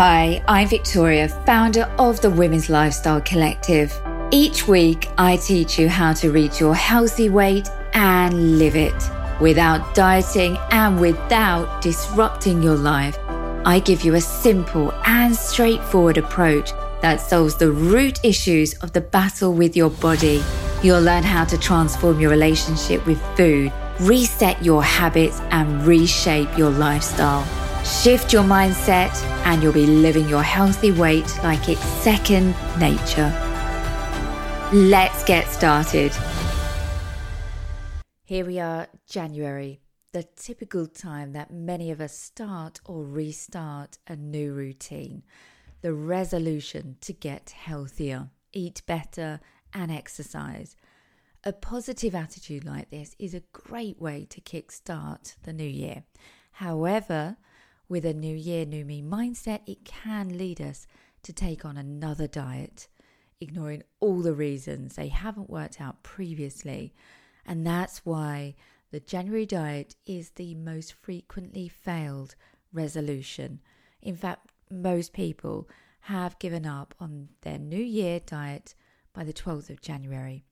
Hi, I'm Victoria, founder of the Women's Lifestyle Collective. Each week, I teach you how to reach your healthy weight and live it without dieting and without disrupting your life. I give you a simple and straightforward approach that solves the root issues of the battle with your body. You'll learn how to transform your relationship with food, reset your habits, and reshape your lifestyle. Shift your mindset, and you'll be living your healthy weight like it's second nature. Let's get started. Here we are, January, the typical time that many of us start or restart a new routine. The resolution to get healthier, eat better, and exercise. A positive attitude like this is a great way to kickstart the new year. However, with a new year, new me mindset, it can lead us to take on another diet, ignoring all the reasons they haven't worked out previously. And that's why the January diet is the most frequently failed resolution. In fact, most people have given up on their New Year diet by the 12th of January.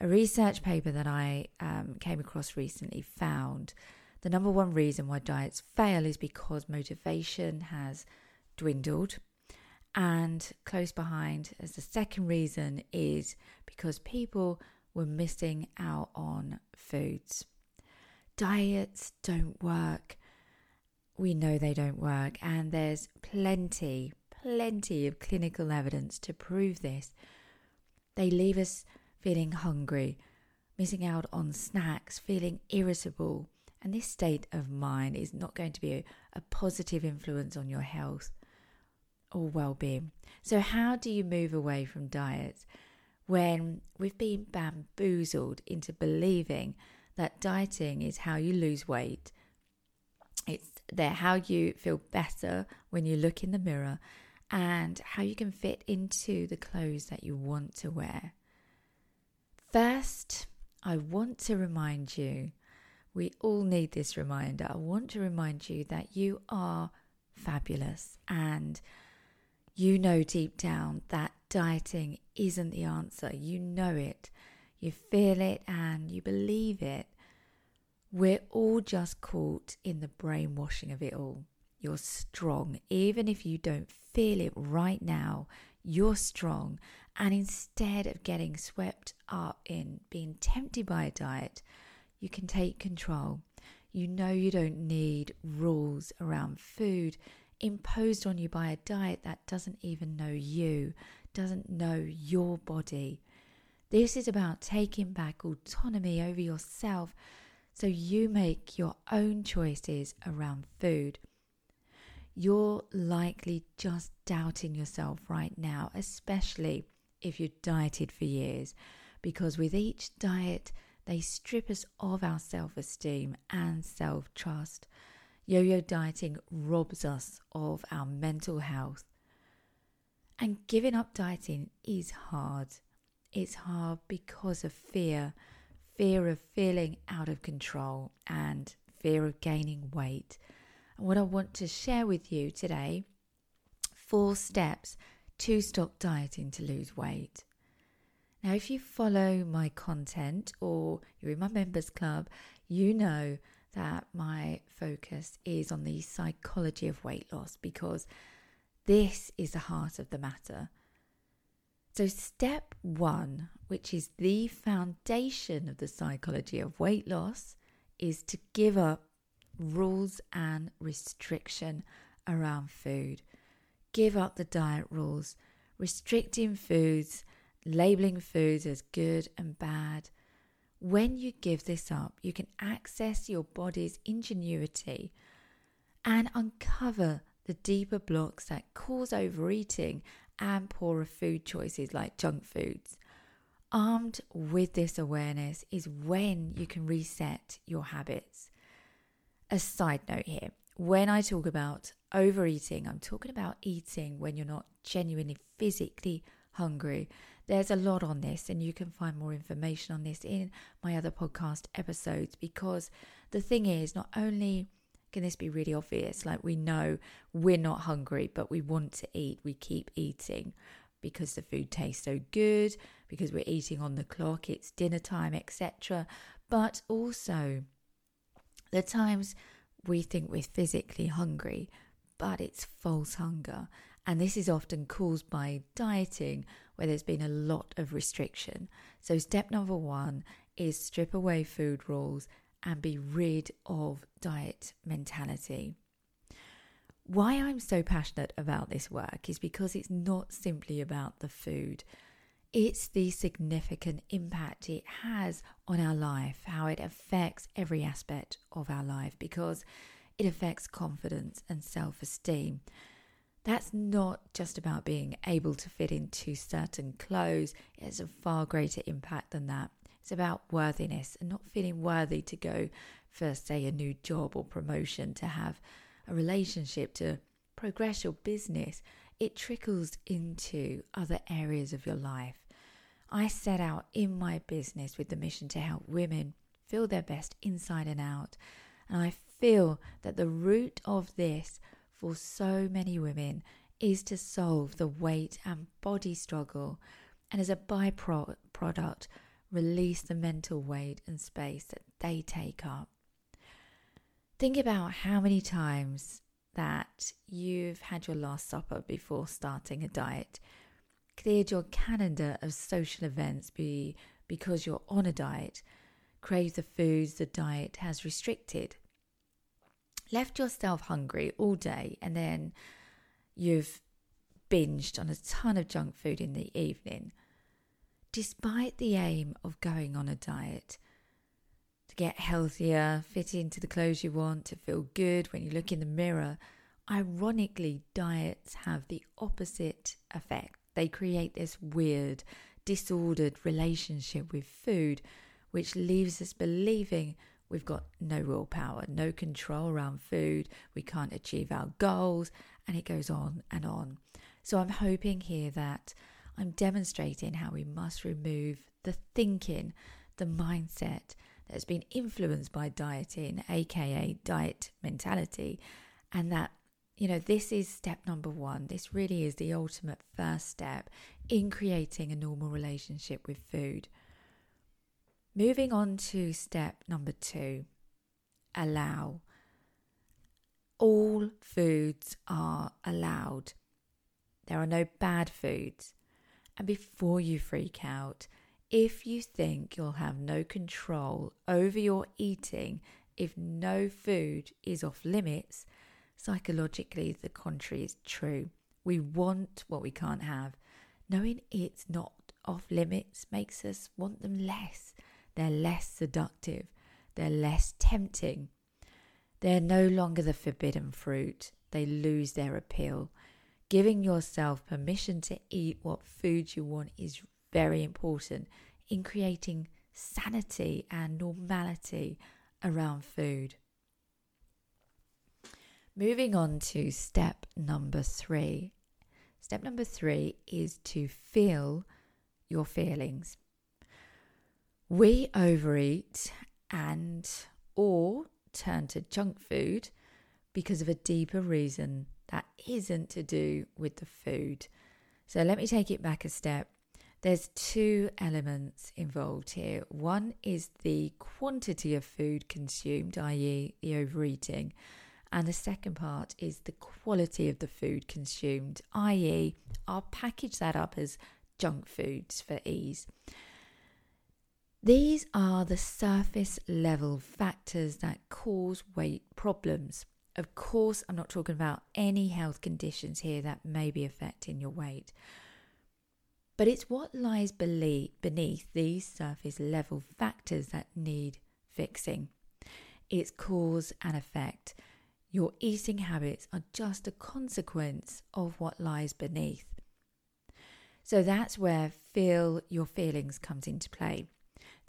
A research paper that I um, came across recently found the number one reason why diets fail is because motivation has dwindled. And close behind, as the second reason, is because people were missing out on foods. Diets don't work. We know they don't work, and there's plenty, plenty of clinical evidence to prove this. They leave us feeling hungry, missing out on snacks, feeling irritable, and this state of mind is not going to be a, a positive influence on your health or well being. So, how do you move away from diets when we've been bamboozled into believing that dieting is how you lose weight? It's there how you feel better when you look in the mirror and how you can fit into the clothes that you want to wear. First, I want to remind you we all need this reminder. I want to remind you that you are fabulous and you know deep down that dieting isn't the answer. You know it, you feel it, and you believe it. We're all just caught in the brainwashing of it all. You're strong, even if you don't feel it right now, you're strong. And instead of getting swept up in being tempted by a diet, you can take control. You know you don't need rules around food imposed on you by a diet that doesn't even know you, doesn't know your body. This is about taking back autonomy over yourself so you make your own choices around food. You're likely just doubting yourself right now, especially if you've dieted for years, because with each diet, they strip us of our self esteem and self trust. Yo yo dieting robs us of our mental health. And giving up dieting is hard. It's hard because of fear fear of feeling out of control and fear of gaining weight. And what I want to share with you today four steps to stop dieting to lose weight. Now, if you follow my content or you're in my members club, you know that my focus is on the psychology of weight loss because this is the heart of the matter. So, step one, which is the foundation of the psychology of weight loss, is to give up rules and restriction around food. Give up the diet rules, restricting foods labeling foods as good and bad. When you give this up, you can access your body's ingenuity and uncover the deeper blocks that cause overeating and poorer food choices like junk foods. Armed with this awareness is when you can reset your habits. A side note here when I talk about overeating, I'm talking about eating when you're not genuinely physically hungry. There's a lot on this, and you can find more information on this in my other podcast episodes because the thing is, not only can this be really obvious? Like we know we're not hungry, but we want to eat. We keep eating because the food tastes so good, because we're eating on the clock, it's dinner time, etc. But also the times we think we're physically hungry, but it's false hunger. And this is often caused by dieting, where there's been a lot of restriction. So, step number one is strip away food rules and be rid of diet mentality. Why I'm so passionate about this work is because it's not simply about the food. It's the significant impact it has on our life, how it affects every aspect of our life, because it affects confidence and self esteem. That's not just about being able to fit into certain clothes, it has a far greater impact than that. It's about worthiness and not feeling worthy to go for, say, a new job or promotion, to have a relationship, to progress your business. It trickles into other areas of your life. I set out in my business with the mission to help women feel their best inside and out. And I feel that the root of this for so many women is to solve the weight and body struggle. And as a byproduct, release the mental weight and space that they take up. Think about how many times that you've had your last supper before starting a diet, cleared your calendar of social events be, because you're on a diet, crave the foods the diet has restricted, left yourself hungry all day, and then you've binged on a ton of junk food in the evening despite the aim of going on a diet to get healthier, fit into the clothes you want, to feel good when you look in the mirror, ironically, diets have the opposite effect. They create this weird, disordered relationship with food, which leaves us believing we've got no willpower, no control around food, we can't achieve our goals, and it goes on and on. So I'm hoping here that I'm demonstrating how we must remove the thinking, the mindset that has been influenced by dieting, aka diet mentality, and that you know, this is step number one. This really is the ultimate first step in creating a normal relationship with food. Moving on to step number two allow. All foods are allowed. There are no bad foods. And before you freak out, if you think you'll have no control over your eating if no food is off limits, psychologically the contrary is true. We want what we can't have. Knowing it's not off limits makes us want them less. They're less seductive, they're less tempting. They're no longer the forbidden fruit, they lose their appeal. Giving yourself permission to eat what food you want is very important in creating sanity and normality around food. Moving on to step number three. Step number three is to feel your feelings. We overeat and or turn to junk food because of a deeper reason that isn't to do with the food. So let me take it back a step. There's two elements involved here. One is the quantity of food consumed, i.e., the overeating. And the second part is the quality of the food consumed, i.e., I'll package that up as junk foods for ease. These are the surface level factors that cause weight problems. Of course, I'm not talking about any health conditions here that may be affecting your weight, but it's what lies beneath these surface level factors that need fixing. It's cause and effect. Your eating habits are just a consequence of what lies beneath. So that's where feel your feelings comes into play.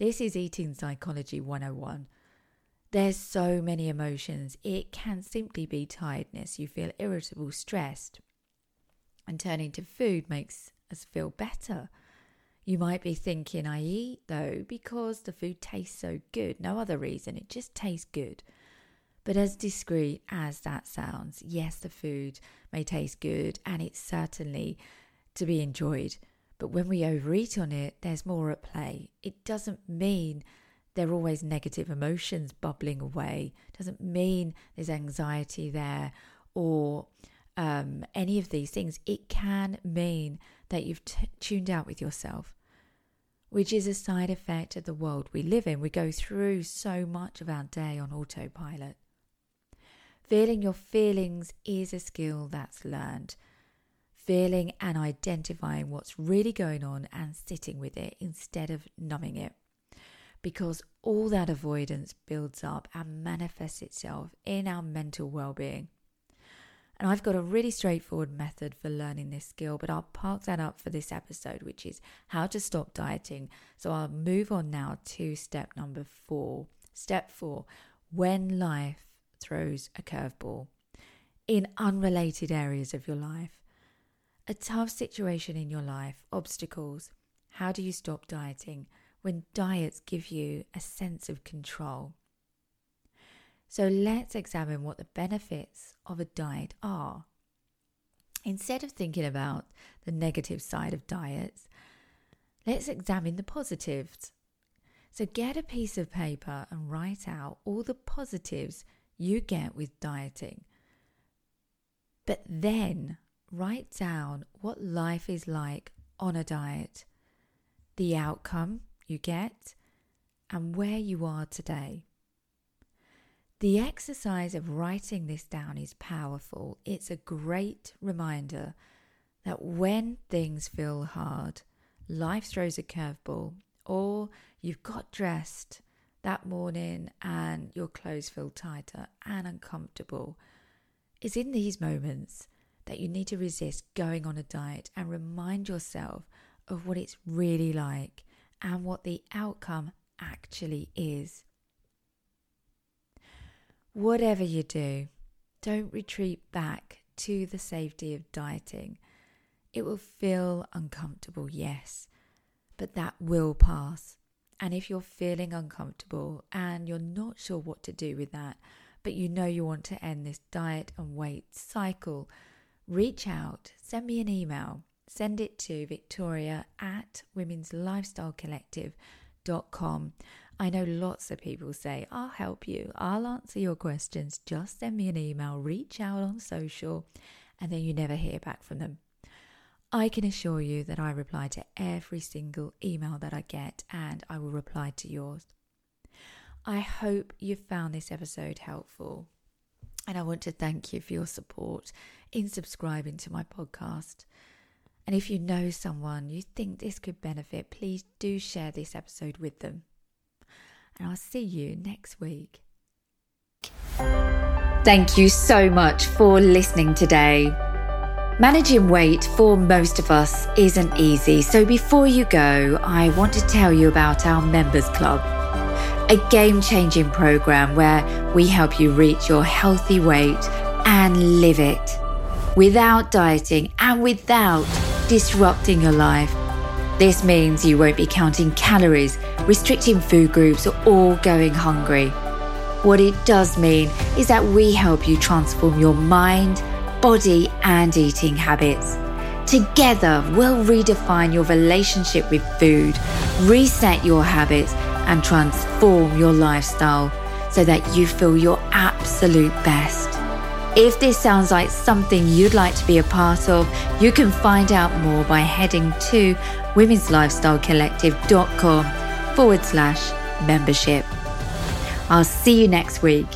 This is eating psychology 101 there's so many emotions. It can simply be tiredness. You feel irritable, stressed, and turning to food makes us feel better. You might be thinking, I eat though because the food tastes so good. No other reason, it just tastes good. But as discreet as that sounds, yes, the food may taste good and it's certainly to be enjoyed. But when we overeat on it, there's more at play. It doesn't mean there are always negative emotions bubbling away, it doesn't mean there's anxiety there or um, any of these things. It can mean that you've t- tuned out with yourself, which is a side effect of the world we live in. We go through so much of our day on autopilot. Feeling your feelings is a skill that's learned. Feeling and identifying what's really going on and sitting with it instead of numbing it. Because all that avoidance builds up and manifests itself in our mental well being. And I've got a really straightforward method for learning this skill, but I'll park that up for this episode, which is how to stop dieting. So I'll move on now to step number four. Step four when life throws a curveball in unrelated areas of your life. A tough situation in your life, obstacles. How do you stop dieting when diets give you a sense of control? So let's examine what the benefits of a diet are. Instead of thinking about the negative side of diets, let's examine the positives. So get a piece of paper and write out all the positives you get with dieting. But then write down what life is like on a diet, the outcome you get, and where you are today. The exercise of writing this down is powerful. It's a great reminder that when things feel hard, life throws a curveball, or you've got dressed that morning and your clothes feel tighter and uncomfortable, it's in these moments that you need to resist going on a diet and remind yourself of what it's really like and what the outcome actually is. Whatever you do, don't retreat back to the safety of dieting. It will feel uncomfortable, yes, but that will pass. And if you're feeling uncomfortable and you're not sure what to do with that, but you know you want to end this diet and weight cycle, reach out, send me an email, send it to victoria at women's lifestyle collective.com. I know lots of people say, I'll help you, I'll answer your questions. Just send me an email, reach out on social, and then you never hear back from them. I can assure you that I reply to every single email that I get, and I will reply to yours. I hope you found this episode helpful, and I want to thank you for your support in subscribing to my podcast. And if you know someone you think this could benefit, please do share this episode with them and I'll see you next week. Thank you so much for listening today. Managing weight for most of us isn't easy, so before you go, I want to tell you about our Members Club, a game changing program where we help you reach your healthy weight and live it without dieting and without disrupting your life. This means you won't be counting calories, restricting food groups, or going hungry. What it does mean is that we help you transform your mind, body, and eating habits. Together, we'll redefine your relationship with food, reset your habits, and transform your lifestyle so that you feel your absolute best. If this sounds like something you'd like to be a part of, you can find out more by heading to women'slifestylecollective.com forward slash membership. I'll see you next week.